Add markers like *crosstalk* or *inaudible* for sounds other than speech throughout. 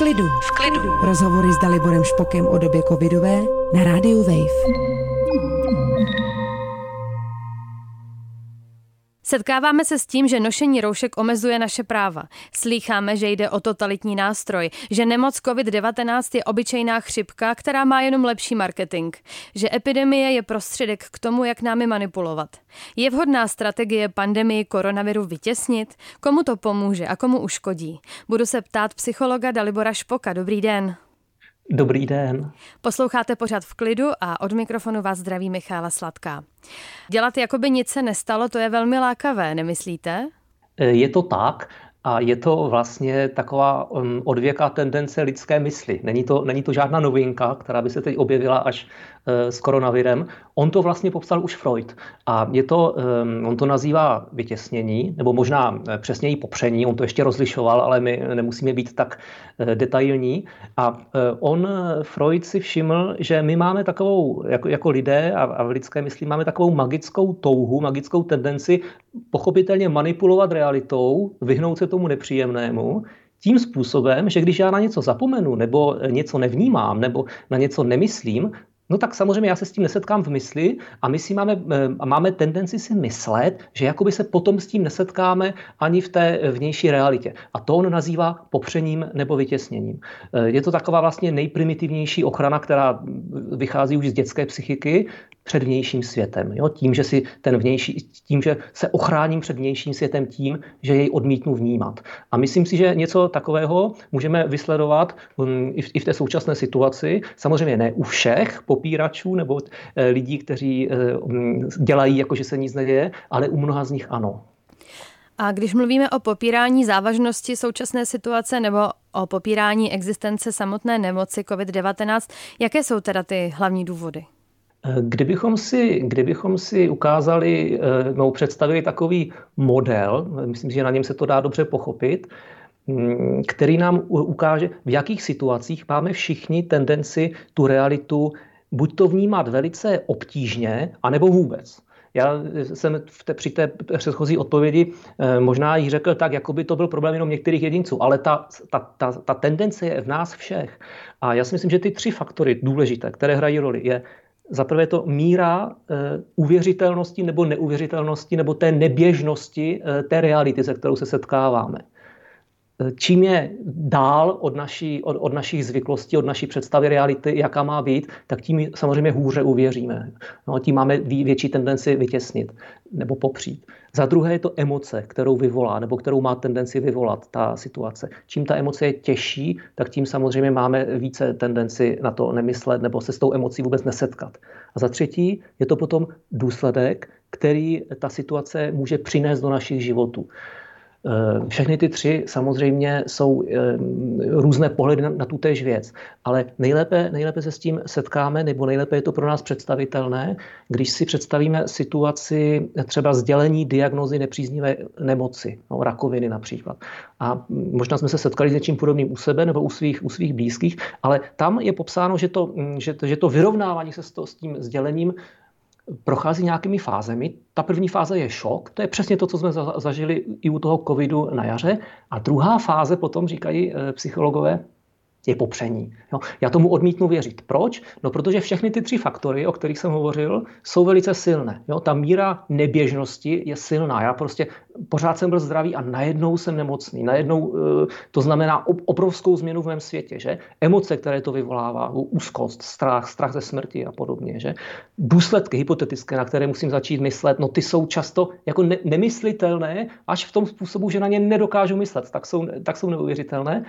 klidu. V klidu. Rozhovory s Daliborem Špokem o době covidové na rádiu Wave. Setkáváme se s tím, že nošení roušek omezuje naše práva. Slýcháme, že jde o totalitní nástroj, že nemoc COVID-19 je obyčejná chřipka, která má jenom lepší marketing, že epidemie je prostředek k tomu, jak námi manipulovat. Je vhodná strategie pandemii koronaviru vytěsnit? Komu to pomůže a komu uškodí? Budu se ptát psychologa Dalibora Špoka. Dobrý den. Dobrý den. Posloucháte pořád v klidu a od mikrofonu vás zdraví Michála Sladká. Dělat jako by nic se nestalo, to je velmi lákavé, nemyslíte? Je to tak. A je to vlastně taková um, odvěká tendence lidské mysli. Není to, není to žádná novinka, která by se teď objevila až s koronavirem. On to vlastně popsal už Freud. A je to, um, on to nazývá vytěsnění, nebo možná uh, přesněji popření. On to ještě rozlišoval, ale my nemusíme být tak uh, detailní. A on, Freud, si všiml, že my máme takovou, jako, jako lidé a, a v lidské mysli máme takovou magickou touhu, magickou tendenci pochopitelně manipulovat realitou, vyhnout se tomu nepříjemnému, tím způsobem, že když já na něco zapomenu, nebo něco nevnímám, nebo na něco nemyslím, No tak samozřejmě já se s tím nesetkám v mysli a my si máme, eh, máme tendenci si myslet, že jakoby se potom s tím nesetkáme ani v té vnější realitě. A to on nazývá popřením nebo vytěsněním. Eh, je to taková vlastně nejprimitivnější ochrana, která vychází už z dětské psychiky, před vnějším světem. Jo? Tím, že si ten vnější, tím, že se ochráním před vnějším světem tím, že jej odmítnu vnímat. A myslím si, že něco takového můžeme vysledovat um, i, v, té současné situaci. Samozřejmě ne u všech popíračů nebo e, lidí, kteří e, um, dělají, jako že se nic neděje, ale u mnoha z nich ano. A když mluvíme o popírání závažnosti současné situace nebo o popírání existence samotné nemoci COVID-19, jaké jsou teda ty hlavní důvody? Kdybychom si, kdybychom si ukázali, eh, no, představili takový model, myslím, že na něm se to dá dobře pochopit, mm, který nám ukáže, v jakých situacích máme všichni tendenci tu realitu buď to vnímat velice obtížně, anebo vůbec. Já jsem v té, při té předchozí odpovědi eh, možná jí řekl tak, jako by to byl problém jenom některých jedinců, ale ta, ta, ta, ta tendence je v nás všech. A já si myslím, že ty tři faktory důležité, které hrají roli, je za prvé to míra e, uvěřitelnosti nebo neuvěřitelnosti nebo té neběžnosti e, té reality, se kterou se setkáváme. Čím je dál od, naší, od, od našich zvyklostí, od naší představy reality, jaká má být, tak tím samozřejmě hůře uvěříme. No, tím máme větší tendenci vytěsnit nebo popřít. Za druhé je to emoce, kterou vyvolá, nebo kterou má tendenci vyvolat ta situace. Čím ta emoce je těžší, tak tím samozřejmě máme více tendenci na to nemyslet nebo se s tou emocí vůbec nesetkat. A za třetí je to potom důsledek, který ta situace může přinést do našich životů. Eh, všechny ty tři samozřejmě jsou eh, různé pohledy na, tu též věc, ale nejlépe, nejlépe se s tím setkáme, nebo nejlépe je to pro nás představitelné, když si představíme situaci třeba sdělení diagnozy nepříznivé nemoci, no, rakoviny například. A možná jsme se setkali s něčím podobným u sebe nebo u svých, u svých blízkých, ale tam je popsáno, že to, že, že to vyrovnávání se s, to, s tím sdělením prochází nějakými fázemi. Ta první fáze je šok, to je přesně to, co jsme zažili i u toho covidu na jaře. A druhá fáze potom, říkají eh, psychologové, je popření. Jo. Já tomu odmítnu věřit. Proč? No, protože všechny ty tři faktory, o kterých jsem hovořil, jsou velice silné. Jo. Ta míra neběžnosti je silná. Já prostě pořád jsem byl zdravý a najednou jsem nemocný. Najednou eh, to znamená obrovskou změnu v mém světě. Že? Emoce, které to vyvolává, úzkost, strach, strach ze smrti a podobně. Že? Důsledky hypotetické, na které musím začít myslet, no ty jsou často jako ne- nemyslitelné, až v tom způsobu, že na ně nedokážu myslet. Tak jsou, tak jsou neuvěřitelné.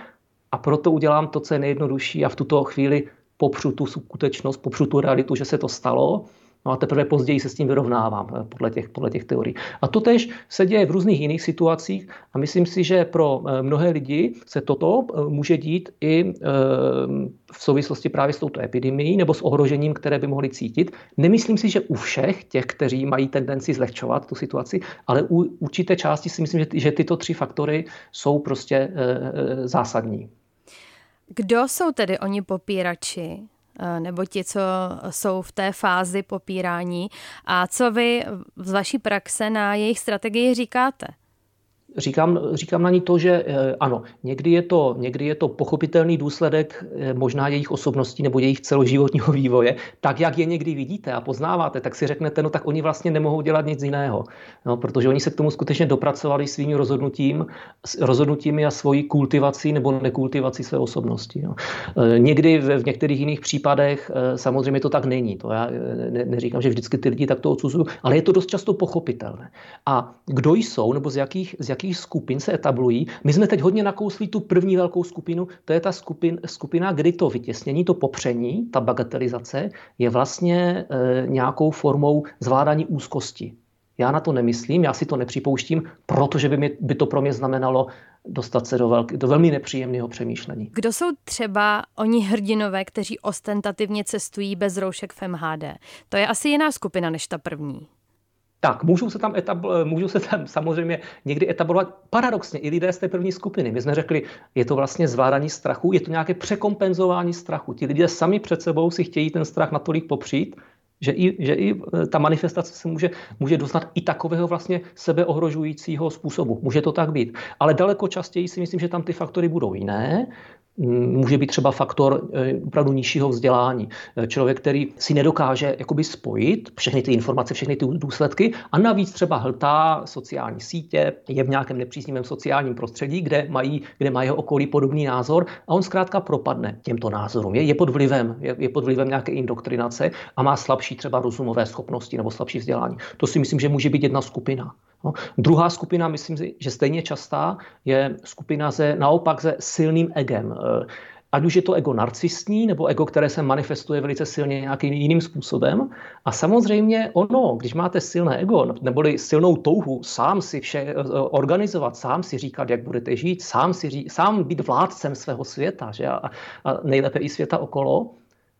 A proto udělám to, co je nejjednodušší a v tuto chvíli popřu tu skutečnost, popřu tu realitu, že se to stalo. No a teprve později se s tím vyrovnávám eh, podle těch, podle těch teorií. A to tež se děje v různých jiných situacích a myslím si, že pro eh, mnohé lidi se toto eh, může dít i v souvislosti právě s touto epidemií nebo s ohrožením, které by mohli cítit. Nemyslím si, že u všech těch, kteří mají tendenci zlehčovat tu situaci, ale u určité části si myslím, že tyto tři faktory jsou prostě zásadní. Kdo jsou tedy oni popírači? Eh, nebo ti, co jsou v té fázi popírání. A co vy z vaší praxe na jejich strategii říkáte? Říkám, říkám na ní to, že eh, ano, někdy je to, někdy je to pochopitelný důsledek eh, možná jejich osobností nebo jejich celoživotního *laughs* vývoje. Tak, jak je někdy vidíte a poznáváte, tak si řeknete, no tak oni vlastně nemohou dělat nic jiného. No, protože oni se k tomu skutečně dopracovali svým rozhodnutím, rozhodnutími a svojí kultivací nebo nekultivací své osobnosti. No. Někdy v některých jiných případech samozřejmě to tak není. To já ne, neříkám, že vždycky ty lidi tak to odsuzují, ale je to dost často pochopitelné. A kdo jsou nebo z jakých, z jakých skupin se etablují? My jsme teď hodně nakousli tu první velkou skupinu, to je ta skupin, skupina, kdy to vytěsnění, to popření, ta bagatelizace je vlastně e, nějakou formou zvládání úzkosti. Já na to nemyslím, já si to nepřipouštím, protože by, mi, by to pro mě znamenalo dostat se do, velk, do velmi nepříjemného přemýšlení. Kdo jsou třeba oni hrdinové, kteří ostentativně cestují bez roušek v MHD? To je asi jiná skupina než ta první. Tak, můžou se tam, etabl, můžou se tam *laughs* samozřejmě někdy etablovat paradoxně i lidé z té první skupiny. My jsme řekli, je to vlastně zvládání strachu, je to nějaké překompenzování strachu. Ti lidé sami před sebou si chtějí ten strach natolik popřít, že i, že i e, ta manifestace se může, může doznat i takového vlastně sebeohrožujícího způsobu. Může to tak být. Ale daleko častěji si myslím, že tam ty faktory budou jiné může být třeba faktor eh, opravdu nižšího vzdělání. Eh, člověk, který si nedokáže jakoby spojit všechny ty informace, všechny ty důsledky a navíc třeba hltá sociální sítě, je v nějakém nepříznivém sociálním prostředí, kde mají, kde má jeho okolí podobný názor a on zkrátka propadne těmto názorům. Je, je pod vlivem, je, je pod vlivem nějaké indoktrinace a má slabší třeba rozumové schopnosti nebo slabší vzdělání. To si myslím, že může být jedna skupina. No. Druhá skupina, myslím si, že stejně častá, je skupina se naopak se silným egem. Eh, ať už je to ego narcistní, nebo ego, které se manifestuje velice silně nějakým jiným způsobem. A samozřejmě ono, když máte silné ego, neboli silnou touhu sám si vše eh, organizovat, sám si říkat, jak budete žít, sám, si ří, sám být vládcem svého světa že? A, a nejlépe i světa okolo,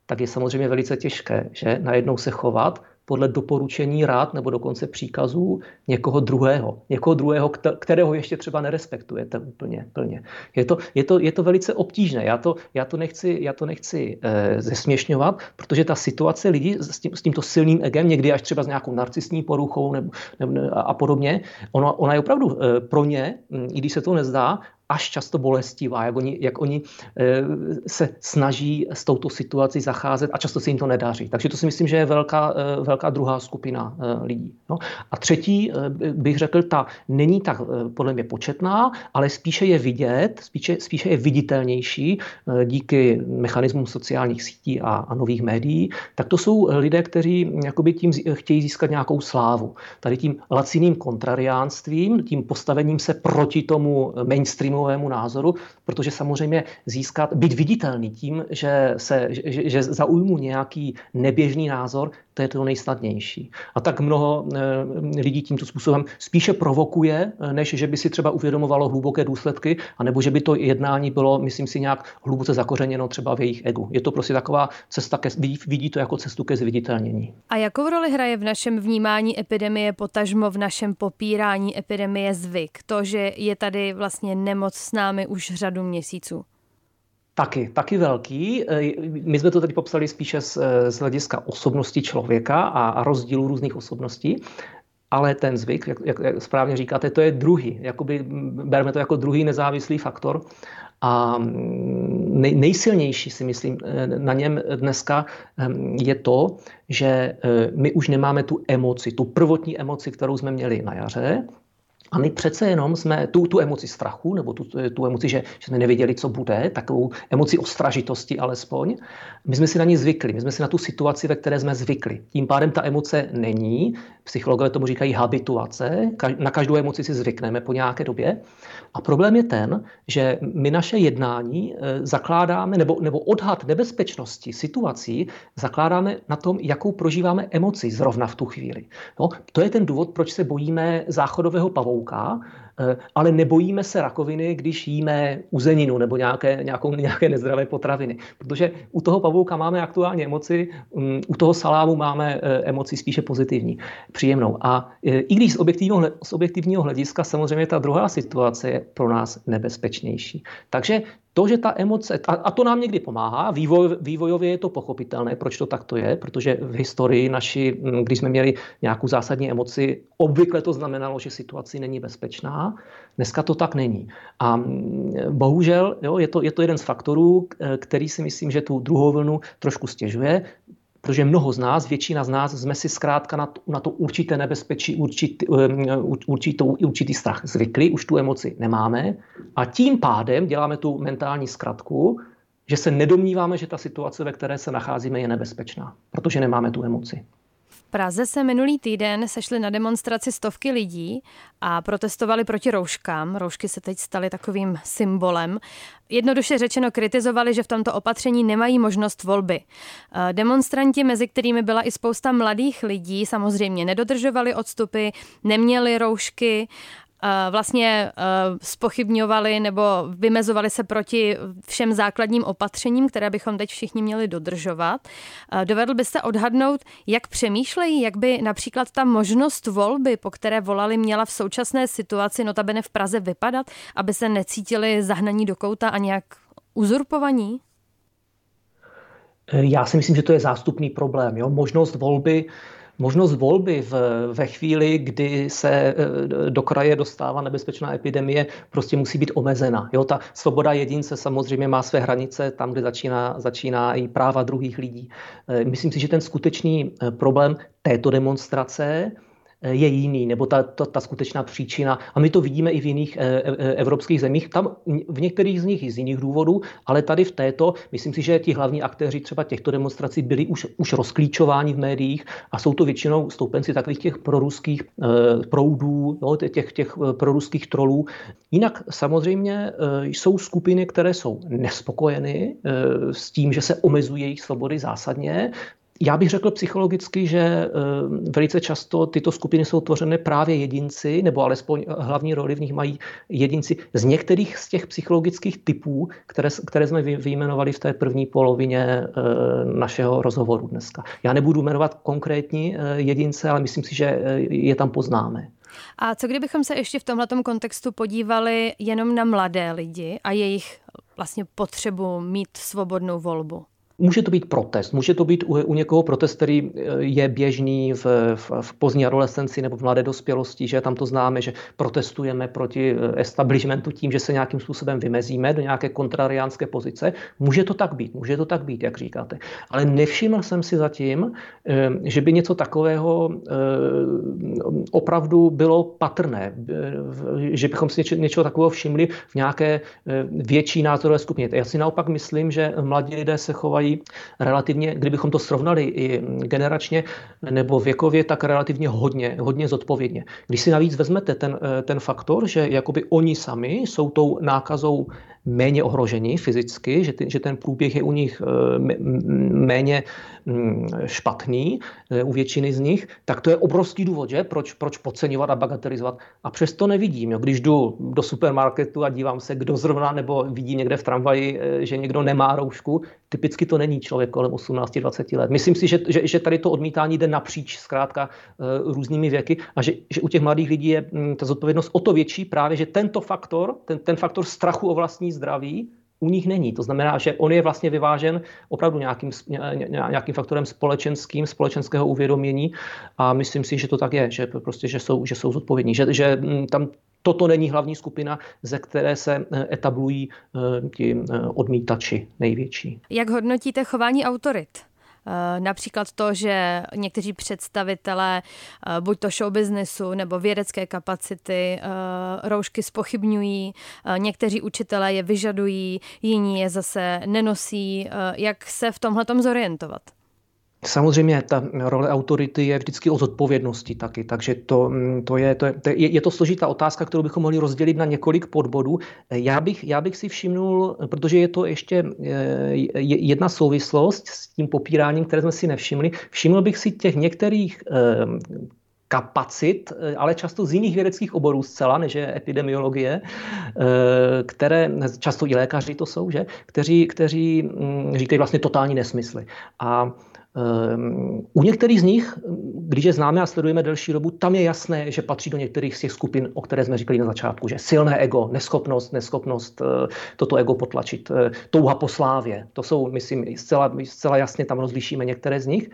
tak je samozřejmě velice těžké, že najednou se chovat podle doporučení rád nebo dokonce příkazů někoho druhého. Někoho druhého, kterého ještě třeba nerespektujete úplně plně. Je to, je to, je to velice obtížné. Já to, já to nechci, já to nechci e, zesměšňovat, protože ta situace lidí s, tím, s tímto silným egem, někdy až třeba s nějakou narcistní poruchou nebo, nebo, a podobně, ona, ona je opravdu e, pro ně, i když se to nezdá, až často bolestivá, jak oni, jak oni eh, se snaží s touto situací zacházet a často se jim to nedaří. Takže to si myslím, že je velká, eh, velká druhá skupina eh, lidí. No. A třetí, bych řekl, ta není tak podle mě početná, ale spíše je vidět, spíše, spíše je viditelnější díky mechanismům sociálních sítí a, a nových médií, tak to jsou lidé, kteří jakoby tím chtějí získat nějakou slávu. Tady tím laciným kontrariánstvím, tím postavením se proti tomu mainstreamu mainstreamovému názoru, protože samozřejmě získat, být viditelný tím, že, se, že, že zaujmu nějaký neběžný názor, to je to nejsnadnější. A tak mnoho eh, lidí tímto způsobem spíše provokuje, eh, než že by si třeba uvědomovalo hluboké důsledky, anebo že by to jednání bylo, myslím si, nějak hluboce zakořeněno třeba v jejich egu. Je to prostě taková cesta, ke, vidí to jako cestu ke zviditelnění. A jakou roli hraje v našem vnímání epidemie, potažmo v našem popírání epidemie zvyk? To, že je tady vlastně nemoc s námi už řadu měsíců. Taky, taky velký. E, my jsme to teď popsali spíše z, e, z hlediska osobnosti člověka a, a rozdílu různých osobností. Ale ten zvyk, jak, jak, jak správně říkáte, to je druhý. Jakoby, bereme to jako druhý nezávislý faktor. A nej, nejsilnější si myslím e, na něm dneska je to, že my už nemáme tu emoci, tu prvotní emoci, kterou jsme měli na jaře, a my přece jenom jsme tu, tu emoci strachu, nebo tu, tu emoci, že, že jsme nevěděli, co bude, takovou emoci ostražitosti alespoň, my jsme si na ní zvykli, my jsme si na tu situaci, ve které jsme zvykli. Tím pádem ta emoce není, psychologové tomu říkají habituace, na každou emoci si zvykneme po nějaké době. A problém je ten, že my naše jednání eh, zakládáme, nebo, nebo odhad nebezpečnosti situací zakládáme na tom, jakou prožíváme emoci zrovna v tu chvíli. No, to je ten důvod, proč se bojíme záchodového pavouka, होगा। Ale nebojíme se rakoviny, když jíme uzeninu nebo nějaké, nějakou, nějaké nezdravé potraviny. Protože u toho pavouka máme aktuálně emoci, mm, u toho salámu máme eh, emoci spíše pozitivní, příjemnou. A eh, i když z objektivního, z objektivního hlediska samozřejmě ta druhá situace je pro nás nebezpečnější. Takže to, že ta emoce, a, a to nám někdy pomáhá, vývoj, vývojově je to pochopitelné, proč to takto je, protože v historii naši, mm, když jsme měli nějakou zásadní emoci, obvykle to znamenalo, že situace není bezpečná Dneska to tak není. A mm, bohužel jo, je, to, je to jeden z faktorů, který si myslím, že tu druhou vlnu trošku stěžuje protože mnoho z nás, většina z nás, jsme si zkrátka na to, na to určité nebezpečí, určitý, určitou, určitý strach zvykli, už tu emoci nemáme a tím pádem děláme tu mentální zkratku, že se nedomníváme, že ta situace, ve které se nacházíme, je nebezpečná, protože nemáme tu emoci. Praze se minulý týden sešly na demonstraci stovky lidí a protestovali proti rouškám. Roušky se teď staly takovým symbolem. Jednoduše řečeno kritizovali, že v tomto opatření nemají možnost volby. Eh, demonstranti, mezi kterými byla i spousta mladých lidí, samozřejmě nedodržovali odstupy, neměli roušky vlastně spochybňovali nebo vymezovali se proti všem základním opatřením, které bychom teď všichni měli dodržovat. Dovedl byste odhadnout, jak přemýšlejí, jak by například ta možnost volby, po které volali, měla v současné situaci, notabene v Praze, vypadat, aby se necítili zahnaní do kouta a nějak uzurpovaní? Já si myslím, že to je zástupný problém. Jo? Možnost volby možnost volby v, ve chvíli, kdy se e, do kraje dostává nebezpečná epidemie, prostě musí být omezena. Jo, ta svoboda jedince samozřejmě má své hranice tam, kde začíná, začíná i práva druhých lidí. E, myslím si, že ten skutečný e, problém této demonstrace je jiný, nebo ta, ta, ta skutečná příčina. A my to vidíme i v jiných e, e, evropských zemích, tam v některých z nich i z jiných důvodů, ale tady v této, myslím si, že ti hlavní aktéři třeba těchto demonstrací byli už, už rozklíčováni v médiích a jsou to většinou stoupenci takových těch proruských proudů, jo, těch, těch proruských trolů. Jinak samozřejmě jsou skupiny, které jsou nespokojeny s tím, že se omezují jejich svobody zásadně, já bych řekl psychologicky, že eh, velice často tyto skupiny jsou tvořeny právě jedinci, nebo alespoň hlavní roli v nich mají jedinci z některých z těch psychologických typů, které, které jsme vyjmenovali v té první polovině eh, našeho rozhovoru dneska. Já nebudu jmenovat konkrétní eh, jedince, ale myslím si, že je tam poznáme. A co kdybychom se ještě v tomto kontextu podívali jenom na mladé lidi a jejich vlastně potřebu mít svobodnou volbu? Může to být protest, může to být u, u někoho protest, který eh, je běžný v, v, v pozdní adolescenci nebo v mladé dospělosti, že tam to známe, že protestujeme proti eh, establishmentu tím, že se nějakým způsobem vymezíme do nějaké kontrariánské pozice. Může to tak být, může to tak být, jak říkáte. Ale nevšiml jsem si zatím, eh, že by něco takového opravdu bylo patrné, že bychom si něčeho, něčeho takového všimli v nějaké větší názorové skupině. Já si naopak myslím, že mladí lidé se chovají relativně, kdybychom to srovnali i generačně nebo věkově, tak relativně hodně, hodně zodpovědně. Když si navíc vezmete ten, ten faktor, že jakoby oni sami jsou tou nákazou méně ohroženi fyzicky, že, ty, že ten průběh je u nich eh, méně špatný eh, u většiny z nich, tak to je obrovský důvod, že? Proč, proč podceňovat a bagatelizovat. A přesto nevidím. Jo? Když jdu do supermarketu a dívám se, kdo zrovna nebo vidí někde v tramvaji, eh, že někdo nemá roušku, typicky to není člověk kolem 18-20 let. Myslím si, že, že, že tady to odmítání jde napříč zkrátka různými věky a že, že u těch mladých lidí je mm, ta zodpovědnost o to větší právě, že tento faktor, ten, ten faktor strachu o vlastní zdraví u nich není. To znamená, že on je vlastně vyvážen opravdu nějakým, nějakým faktorem společenským, společenského uvědomění a myslím si, že to tak je, že prostě, že jsou, že jsou zodpovědní, že, že mm, tam toto není hlavní skupina, ze které se eh, etablují eh, ti eh, odmítači největší. Jak hodnotíte chování autorit? Eh, například to, že někteří představitelé eh, buď to show businessu nebo vědecké kapacity eh, roušky spochybňují, někteří učitelé je vyžadují, jiní je zase nenosí. Jak se v tomhle zorientovat? Samozřejmě ta role autority je vždycky o zodpovědnosti taky, takže to, mm, to, je, to, je, je to složitá otázka, kterou bychom mohli rozdělit na několik podbodů. Já bych, já bych si všimnul, protože je to ještě eh, jedna souvislost s tím popíráním, které jsme si nevšimli, všiml bych si těch některých eh, kapacit, eh, ale často z jiných vědeckých oborů zcela, než je epidemiologie, které často i lékaři to jsou, že? Kteří, kteří mm, říkají vlastně totální nesmysly. A Ehm, u některých z nich, když je známe a sledujeme delší dobu, tam je jasné, že patří do některých z těch skupin, o které jsme říkali na začátku, že silné ego, neschopnost, neschopnost eh, toto ego potlačit, eh, touha po slávě. To jsou, myslím, zcela, zcela jasně tam rozlišíme některé z nich.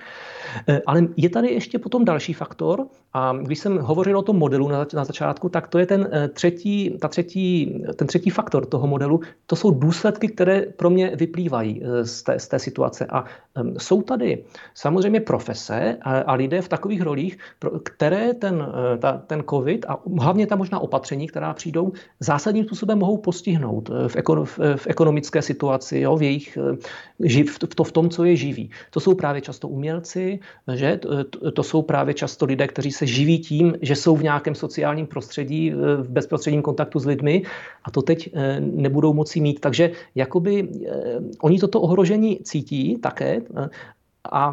Eh, ale je tady ještě potom další faktor, a když jsem hovořil o tom modelu na, na začátku, tak to je ten třetí, ta třetí, ten třetí faktor toho modelu. To jsou důsledky, které pro mě vyplývají z té, z té situace. A um, jsou tady samozřejmě profese a, a lidé v takových rolích, pro, které ten, eh, ta, ten COVID a hlavně ta možná opatření, která přijdou, zásadním způsobem mohou postihnout eh, v, ekon, v, v ekonomické situaci, jo, v jejich eh, živ, v, to, v tom, co je živí. To jsou právě často umělci, že? To, to jsou právě často lidé, kteří se živí tím, že jsou v nějakém sociálním prostředí, v bezprostředním kontaktu s lidmi a to teď nebudou moci mít. Takže jakoby oni toto ohrožení cítí také a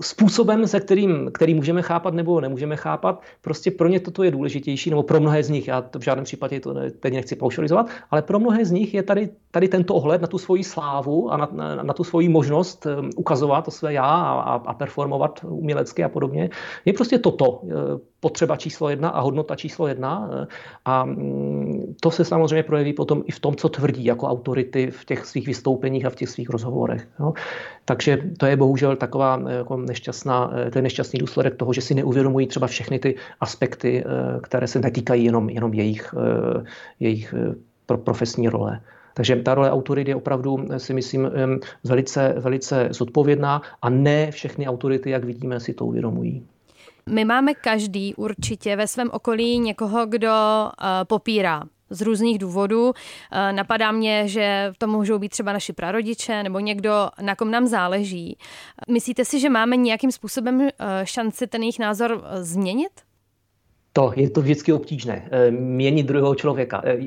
způsobem, se kterým, který můžeme chápat nebo nemůžeme chápat, prostě pro ně toto je důležitější, nebo pro mnohé z nich, já to v žádném případě to teď nechci paušalizovat, ale pro mnohé z nich je tady, tady tento ohled na tu svoji slávu a na, na, na tu svoji možnost um, ukazovat to své já a, a performovat umělecky a podobně, je prostě toto potřeba číslo jedna a hodnota číslo jedna. A mm, to se samozřejmě projeví potom i v tom, co tvrdí jako autority v těch svých vystoupeních a v těch svých rozhovorech. Jo. Takže to je bohužel taková eh, jako nešťastná, eh, to je nešťastný důsledek toho, že si neuvědomují třeba všechny ty aspekty, eh, které se netýkají jenom, jenom jejich, jejich profesní role. Takže ta role autority je opravdu, si myslím, velice, velice zodpovědná a ne všechny autority, jak vidíme, si to uvědomují. My máme každý určitě ve svém okolí někoho, kdo uh, popírá z různých důvodů. Eh, napadá mě, že to můžou být třeba naši prarodiče nebo někdo, na kom nám záleží. Myslíte si, že máme nějakým způsobem eh, šanci ten jejich názor změnit? To je to vždycky obtížné, eh, měnit druhého člověka. Eh,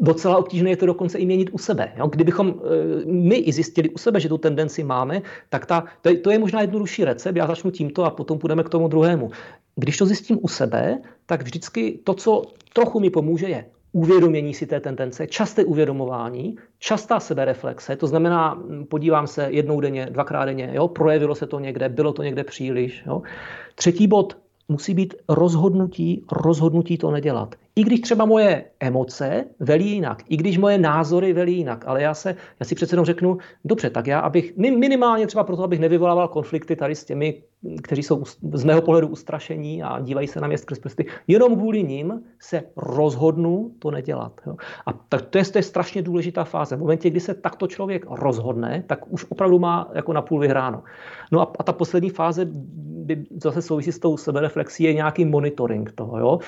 docela obtížné je to dokonce i měnit u sebe. Kdybychom eh, my i zjistili u sebe, že tu tendenci máme, tak ta, to, je, to je možná jednodušší recept. Já začnu tímto a potom půjdeme k tomu druhému. Když to zjistím u sebe, tak vždycky to, co trochu mi pomůže, je uvědomění si té tendence, časté uvědomování, častá sebereflexe, to znamená, hm, podívám se jednou denně, dvakrát denně, jo, projevilo se to někde, bylo to někde příliš. Jo. Třetí bod, musí být rozhodnutí, rozhodnutí to nedělat. I když třeba moje emoce velí jinak, i když moje názory velí jinak, ale já, se, já si přece jenom řeknu, dobře, tak já, abych minimálně třeba proto, abych nevyvolával konflikty tady s těmi, kteří jsou z mého pohledu ustrašení a dívají se na mě skrz prsty, jenom kvůli ním se rozhodnu to nedělat. Jo. A tak to je, to je strašně důležitá fáze. V momentě, kdy se takto člověk rozhodne, tak už opravdu má jako na půl vyhráno. No a, a ta poslední fáze by zase souvisí s tou sebereflexí, je nějaký monitoring toho. Jo.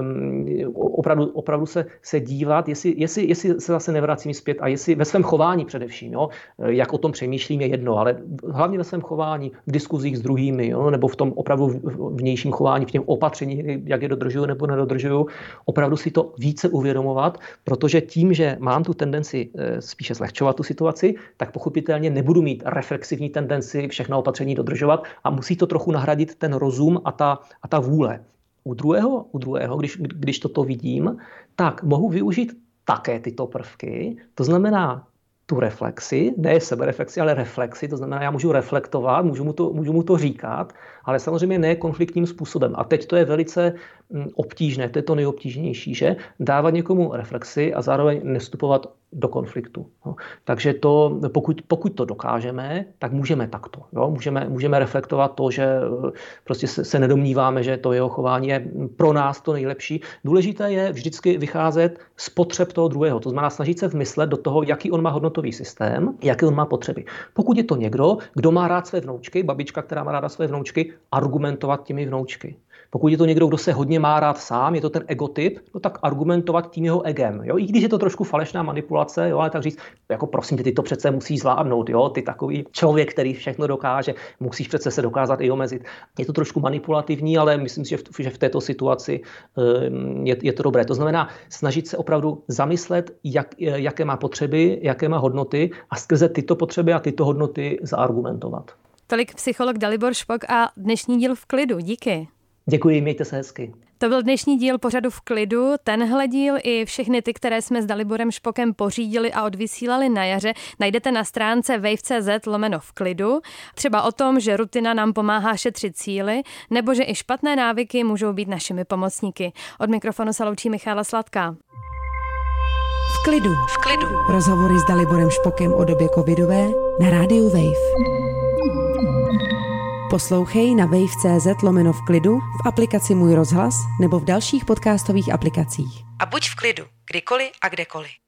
Um, opravdu, opravdu se, se dívat, jestli, jestli, jestli se zase nevracím zpět a jestli ve svém chování především, jo, jak o tom přemýšlím je jedno, ale hlavně ve svém chování, v diskuzích s druhými, jo, nebo v tom opravdu vnějším chování, v těm opatření, jak je dodržuju nebo nedodržuju, opravdu si to více uvědomovat, protože tím, že mám tu tendenci eh, spíše zlehčovat tu situaci, tak pochopitelně nebudu mít reflexivní tendenci všechna opatření dodržovat a musí to trochu nahradit ten rozum a ta, a ta vůle. U druhého, u druhého když, když toto vidím, tak mohu využít také tyto prvky. To znamená tu reflexi, ne sebereflexi, ale reflexi, to znamená, já můžu reflektovat, můžu mu to, můžu mu to říkat, ale samozřejmě ne konfliktním způsobem. A teď to je velice mm, obtížné, to je to nejobtížnější, že dávat někomu reflexi a zároveň nestupovat do konfliktu. No. Takže to, pokud, pokud to dokážeme, tak můžeme takto. Jo? Můžeme, můžeme reflektovat to, že eh, prostě se, se nedomníváme, že to jeho chování je pro nás to nejlepší. Důležité je vždycky vycházet z potřeb toho druhého. To znamená snažit se vmyslet do toho, jaký on má hodnotový systém, jaké on má potřeby. Pokud je to někdo, kdo má rád své vnoučky, babička, která má ráda své vnoučky, argumentovat těmi vnoučky. Pokud je to někdo, kdo se hodně má rád sám, je to ten egotyp, no tak argumentovat tím jeho egem. Jo? I když je to trošku falešná manipulace, jo, ale tak říct, jako prosím tě, ty to přece musí zvládnout, jo? ty takový člověk, který všechno dokáže, musíš přece se dokázat i omezit. Je to trošku manipulativní, ale myslím si, že v, že v této situaci ehm, je, je to dobré. To znamená snažit se opravdu zamyslet, jak, jaké má potřeby, jaké má hodnoty a skrze tyto potřeby a tyto hodnoty zaargumentovat. Tolik psycholog Dalibor Špok a dnešní díl v klidu. Díky. Děkuji, mějte se hezky. To byl dnešní díl pořadu v klidu. Tenhle díl i všechny ty, které jsme s Daliborem Špokem pořídili a odvysílali na jaře, najdete na stránce wave.cz lomeno v klidu. Třeba o tom, že rutina nám pomáhá šetřit cíly, nebo že i špatné návyky můžou být našimi pomocníky. Od mikrofonu se loučí Michála Sladká. V klidu. V klidu. Rozhovory s Daliborem Špokem o době covidové na rádiu Wave. Poslouchej na wave.cz lomeno v klidu, v aplikaci Můj rozhlas nebo v dalších podcastových aplikacích. A buď v klidu, kdykoliv a kdekoliv.